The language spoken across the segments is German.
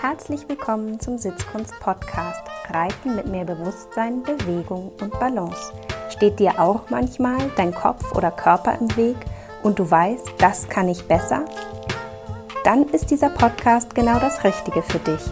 Herzlich willkommen zum Sitzkunst Podcast Reiten mit mehr Bewusstsein, Bewegung und Balance. Steht dir auch manchmal dein Kopf oder Körper im Weg und du weißt, das kann ich besser? Dann ist dieser Podcast genau das Richtige für dich.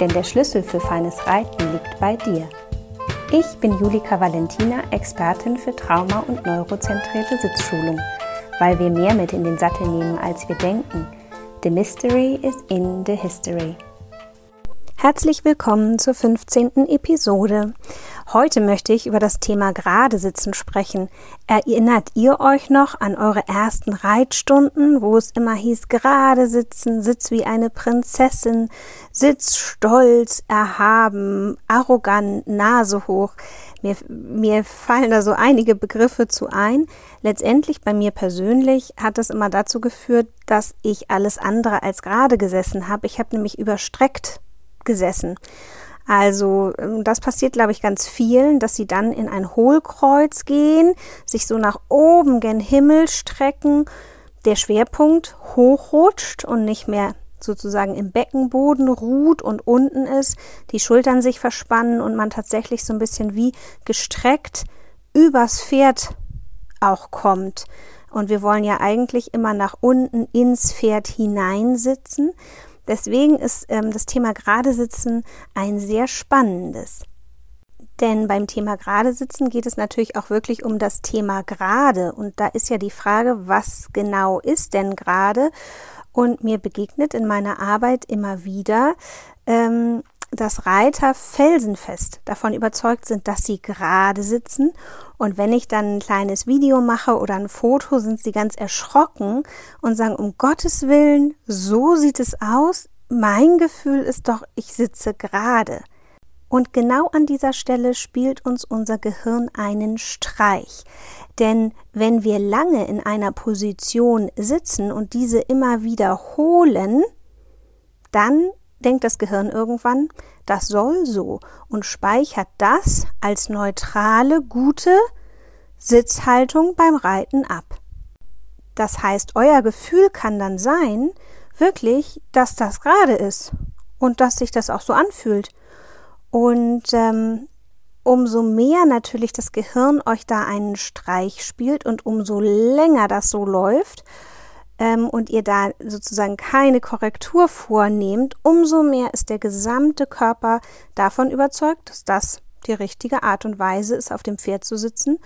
Denn der Schlüssel für feines Reiten liegt bei dir. Ich bin Julika Valentina, Expertin für Trauma- und neurozentrierte Sitzschulung, weil wir mehr mit in den Sattel nehmen, als wir denken – The Mystery is in the History. Herzlich willkommen zur 15. Episode. Heute möchte ich über das Thema Gerade sitzen sprechen. Erinnert ihr euch noch an eure ersten Reitstunden, wo es immer hieß, gerade sitzen, sitz wie eine Prinzessin, sitz stolz, erhaben, arrogant, Nase hoch. Mir, mir fallen da so einige Begriffe zu ein. Letztendlich bei mir persönlich hat es immer dazu geführt, dass ich alles andere als gerade gesessen habe. Ich habe nämlich überstreckt gesessen. Also ähm, das passiert, glaube ich, ganz vielen, dass sie dann in ein Hohlkreuz gehen, sich so nach oben gen Himmel strecken, der Schwerpunkt hochrutscht und nicht mehr sozusagen im Beckenboden ruht und unten ist, die Schultern sich verspannen und man tatsächlich so ein bisschen wie gestreckt übers Pferd auch kommt. Und wir wollen ja eigentlich immer nach unten ins Pferd hineinsitzen. Deswegen ist ähm, das Thema Gerade sitzen ein sehr spannendes. Denn beim Thema Gerade sitzen geht es natürlich auch wirklich um das Thema Gerade. Und da ist ja die Frage, was genau ist denn gerade? Und mir begegnet in meiner Arbeit immer wieder, ähm, dass Reiter felsenfest davon überzeugt sind, dass sie gerade sitzen. Und wenn ich dann ein kleines Video mache oder ein Foto, sind sie ganz erschrocken und sagen, um Gottes Willen, so sieht es aus. Mein Gefühl ist doch, ich sitze gerade. Und genau an dieser Stelle spielt uns unser Gehirn einen Streich. Denn wenn wir lange in einer Position sitzen und diese immer wiederholen, dann denkt das Gehirn irgendwann, das soll so und speichert das als neutrale, gute Sitzhaltung beim Reiten ab. Das heißt, euer Gefühl kann dann sein, wirklich, dass das gerade ist und dass sich das auch so anfühlt. Und ähm, umso mehr natürlich das Gehirn euch da einen Streich spielt und umso länger das so läuft ähm, und ihr da sozusagen keine Korrektur vornehmt, umso mehr ist der gesamte Körper davon überzeugt, dass das die richtige Art und Weise ist, auf dem Pferd zu sitzen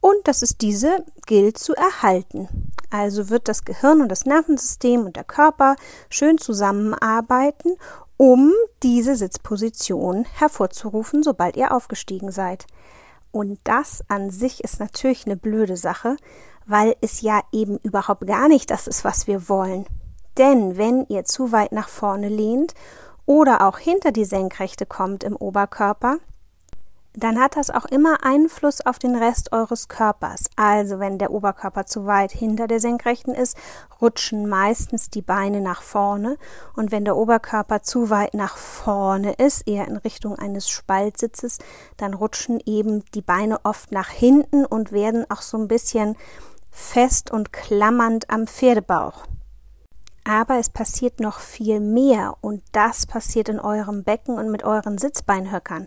und dass es diese gilt zu erhalten. Also wird das Gehirn und das Nervensystem und der Körper schön zusammenarbeiten um diese Sitzposition hervorzurufen, sobald ihr aufgestiegen seid. Und das an sich ist natürlich eine blöde Sache, weil es ja eben überhaupt gar nicht das ist, was wir wollen. Denn wenn ihr zu weit nach vorne lehnt oder auch hinter die Senkrechte kommt im Oberkörper, dann hat das auch immer Einfluss auf den Rest eures Körpers. Also wenn der Oberkörper zu weit hinter der Senkrechten ist, rutschen meistens die Beine nach vorne und wenn der Oberkörper zu weit nach vorne ist, eher in Richtung eines Spaltsitzes, dann rutschen eben die Beine oft nach hinten und werden auch so ein bisschen fest und klammernd am Pferdebauch. Aber es passiert noch viel mehr und das passiert in eurem Becken und mit euren Sitzbeinhöckern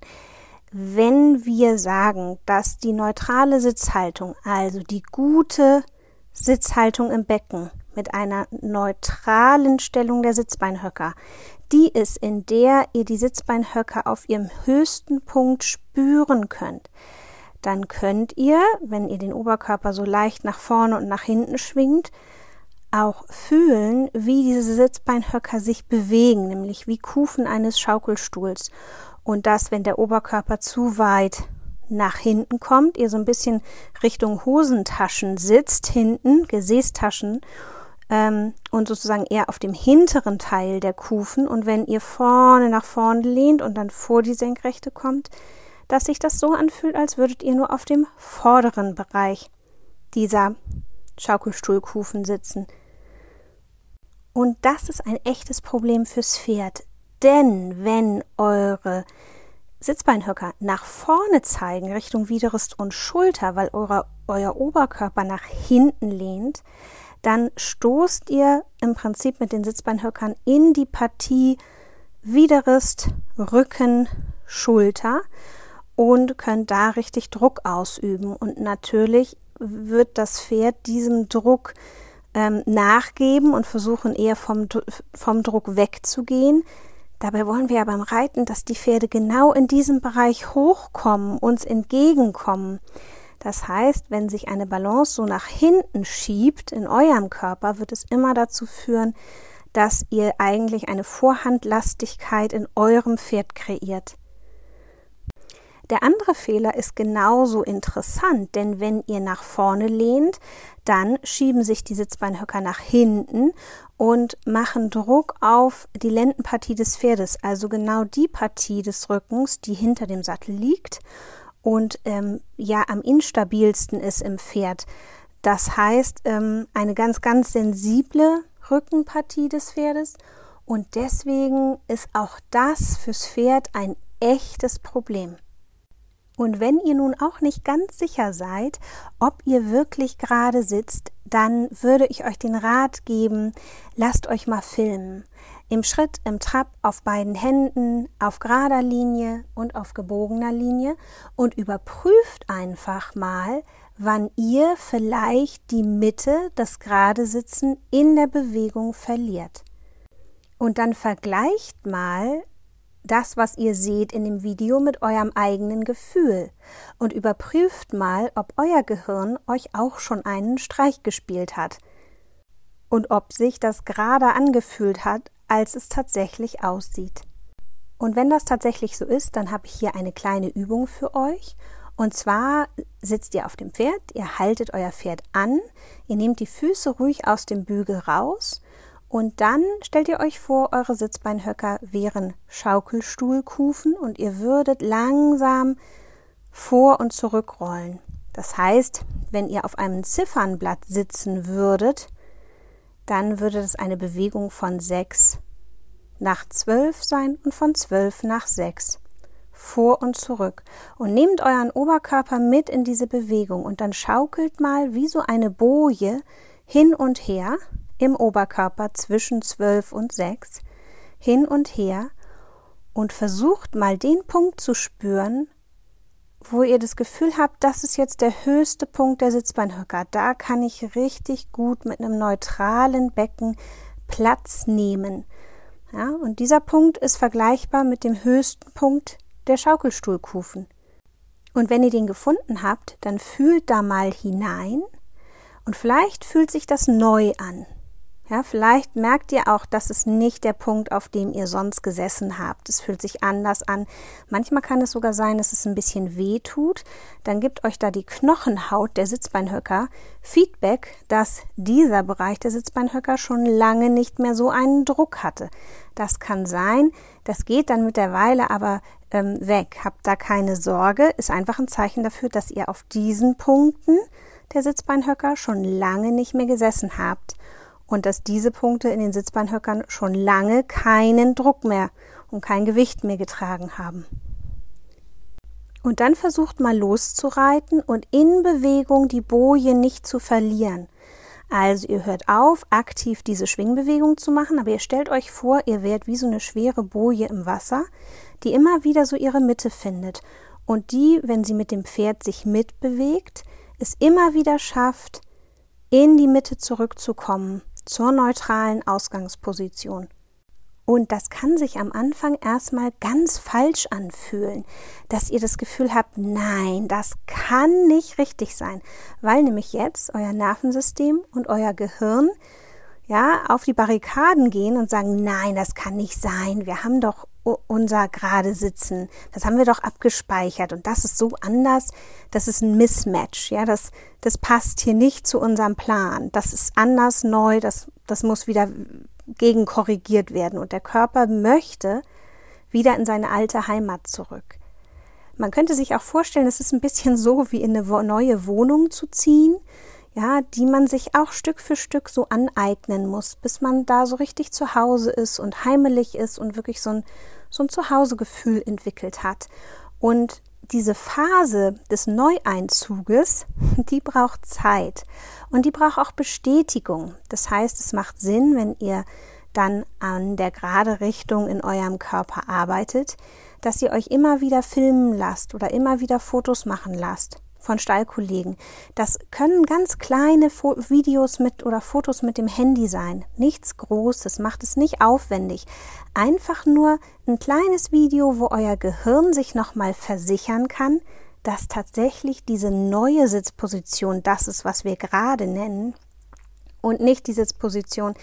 wenn wir sagen, dass die neutrale Sitzhaltung, also die gute Sitzhaltung im Becken mit einer neutralen Stellung der Sitzbeinhöcker, die ist, in der ihr die Sitzbeinhöcker auf ihrem höchsten Punkt spüren könnt, dann könnt ihr, wenn ihr den Oberkörper so leicht nach vorne und nach hinten schwingt, auch fühlen, wie diese Sitzbeinhöcker sich bewegen, nämlich wie Kufen eines Schaukelstuhls und dass, wenn der Oberkörper zu weit nach hinten kommt, ihr so ein bisschen Richtung Hosentaschen sitzt, hinten, Gesäßtaschen, ähm, und sozusagen eher auf dem hinteren Teil der Kufen. Und wenn ihr vorne nach vorne lehnt und dann vor die Senkrechte kommt, dass sich das so anfühlt, als würdet ihr nur auf dem vorderen Bereich dieser Schaukelstuhlkufen sitzen. Und das ist ein echtes Problem fürs Pferd. Denn wenn eure Sitzbeinhöcker nach vorne zeigen, Richtung Widerrist und Schulter, weil eure, euer Oberkörper nach hinten lehnt, dann stoßt ihr im Prinzip mit den Sitzbeinhöckern in die Partie Widerrist, Rücken, Schulter und könnt da richtig Druck ausüben. Und natürlich wird das Pferd diesem Druck ähm, nachgeben und versuchen eher vom, vom Druck wegzugehen. Dabei wollen wir ja beim Reiten, dass die Pferde genau in diesem Bereich hochkommen, uns entgegenkommen. Das heißt, wenn sich eine Balance so nach hinten schiebt in eurem Körper, wird es immer dazu führen, dass ihr eigentlich eine Vorhandlastigkeit in eurem Pferd kreiert. Der andere Fehler ist genauso interessant, denn wenn ihr nach vorne lehnt, dann schieben sich die Sitzbeinhöcker nach hinten und machen Druck auf die Lendenpartie des Pferdes, also genau die Partie des Rückens, die hinter dem Sattel liegt und ähm, ja am instabilsten ist im Pferd. Das heißt, ähm, eine ganz, ganz sensible Rückenpartie des Pferdes und deswegen ist auch das fürs Pferd ein echtes Problem. Und wenn ihr nun auch nicht ganz sicher seid, ob ihr wirklich gerade sitzt, dann würde ich euch den Rat geben, lasst euch mal filmen. Im Schritt, im Trab, auf beiden Händen, auf gerader Linie und auf gebogener Linie und überprüft einfach mal, wann ihr vielleicht die Mitte, das gerade Sitzen in der Bewegung verliert. Und dann vergleicht mal, das, was ihr seht in dem Video mit eurem eigenen Gefühl und überprüft mal, ob euer Gehirn euch auch schon einen Streich gespielt hat und ob sich das gerade angefühlt hat, als es tatsächlich aussieht. Und wenn das tatsächlich so ist, dann habe ich hier eine kleine Übung für euch. Und zwar sitzt ihr auf dem Pferd, ihr haltet euer Pferd an, ihr nehmt die Füße ruhig aus dem Bügel raus und dann stellt ihr euch vor, eure Sitzbeinhöcker wären Schaukelstuhlkufen und ihr würdet langsam vor und zurückrollen. Das heißt, wenn ihr auf einem Ziffernblatt sitzen würdet, dann würde das eine Bewegung von 6 nach 12 sein und von 12 nach 6. Vor und zurück. Und nehmt euren Oberkörper mit in diese Bewegung und dann schaukelt mal wie so eine Boje hin und her im Oberkörper zwischen 12 und 6 hin und her und versucht mal den Punkt zu spüren, wo ihr das Gefühl habt, das ist jetzt der höchste Punkt der Sitzbeinhöcker. Da kann ich richtig gut mit einem neutralen Becken Platz nehmen. Ja, und dieser Punkt ist vergleichbar mit dem höchsten Punkt der Schaukelstuhlkufen. Und wenn ihr den gefunden habt, dann fühlt da mal hinein und vielleicht fühlt sich das neu an. Ja, vielleicht merkt ihr auch, dass es nicht der Punkt, auf dem ihr sonst gesessen habt. Es fühlt sich anders an. Manchmal kann es sogar sein, dass es ein bisschen weh tut. Dann gibt euch da die Knochenhaut der Sitzbeinhöcker Feedback, dass dieser Bereich der Sitzbeinhöcker schon lange nicht mehr so einen Druck hatte. Das kann sein. Das geht dann mit der Weile aber ähm, weg. Habt da keine Sorge. Ist einfach ein Zeichen dafür, dass ihr auf diesen Punkten der Sitzbeinhöcker schon lange nicht mehr gesessen habt und dass diese Punkte in den Sitzbeinhöckern schon lange keinen Druck mehr und kein Gewicht mehr getragen haben. Und dann versucht mal loszureiten und in Bewegung die Boje nicht zu verlieren. Also ihr hört auf, aktiv diese Schwingbewegung zu machen, aber ihr stellt euch vor, ihr werdet wie so eine schwere Boje im Wasser, die immer wieder so ihre Mitte findet und die, wenn sie mit dem Pferd sich mitbewegt, es immer wieder schafft, in die Mitte zurückzukommen zur neutralen Ausgangsposition. Und das kann sich am Anfang erstmal ganz falsch anfühlen, dass ihr das Gefühl habt, nein, das kann nicht richtig sein, weil nämlich jetzt euer Nervensystem und euer Gehirn ja auf die Barrikaden gehen und sagen, nein, das kann nicht sein. Wir haben doch unser gerade Sitzen, das haben wir doch abgespeichert. Und das ist so anders, das ist ein Mismatch, ja, das, das passt hier nicht zu unserem Plan, das ist anders neu, das, das muss wieder gegenkorrigiert werden. Und der Körper möchte wieder in seine alte Heimat zurück. Man könnte sich auch vorstellen, es ist ein bisschen so wie in eine neue Wohnung zu ziehen, ja, die man sich auch Stück für Stück so aneignen muss, bis man da so richtig zu Hause ist und heimelig ist und wirklich so ein, so ein Zuhausegefühl entwickelt hat. Und diese Phase des Neueinzuges, die braucht Zeit und die braucht auch Bestätigung. Das heißt, es macht Sinn, wenn ihr dann an der gerade Richtung in eurem Körper arbeitet, dass ihr euch immer wieder filmen lasst oder immer wieder Fotos machen lasst von Stallkollegen. Das können ganz kleine Fo Videos mit oder Fotos mit dem Handy sein. Nichts Großes, macht es nicht aufwendig. Einfach nur ein kleines Video, wo euer Gehirn sich nochmal versichern kann, dass tatsächlich diese neue Sitzposition das ist, was wir gerade nennen, und nicht die Sitzposition,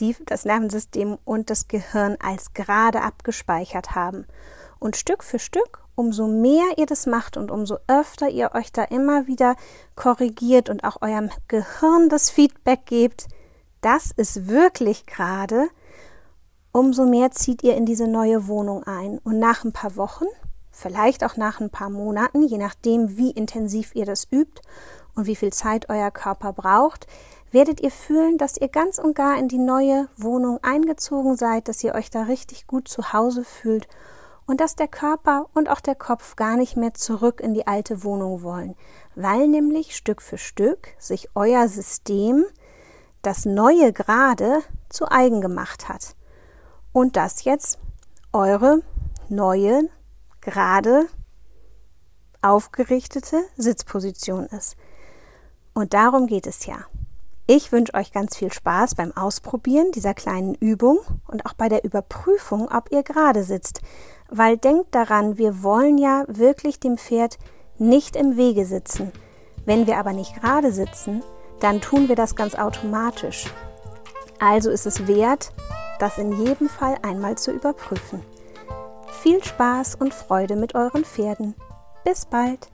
die das Nervensystem und das Gehirn als gerade abgespeichert haben. Und Stück für Stück umso mehr ihr das macht und umso öfter ihr euch da immer wieder korrigiert und auch eurem Gehirn das Feedback gebt, das ist wirklich gerade, umso mehr zieht ihr in diese neue Wohnung ein. Und nach ein paar Wochen, vielleicht auch nach ein paar Monaten, je nachdem, wie intensiv ihr das übt und wie viel Zeit euer Körper braucht, werdet ihr fühlen, dass ihr ganz und gar in die neue Wohnung eingezogen seid, dass ihr euch da richtig gut zu Hause fühlt und dass der Körper und auch der Kopf gar nicht mehr zurück in die alte Wohnung wollen, weil nämlich Stück für Stück sich euer System das neue gerade zu eigen gemacht hat und das jetzt eure neue gerade aufgerichtete Sitzposition ist. Und darum geht es ja. Ich wünsche euch ganz viel Spaß beim Ausprobieren dieser kleinen Übung und auch bei der Überprüfung, ob ihr gerade sitzt, weil denkt daran, wir wollen ja wirklich dem Pferd nicht im Wege sitzen. Wenn wir aber nicht gerade sitzen, dann tun wir das ganz automatisch. Also ist es wert, das in jedem Fall einmal zu überprüfen. Viel Spaß und Freude mit euren Pferden. Bis bald!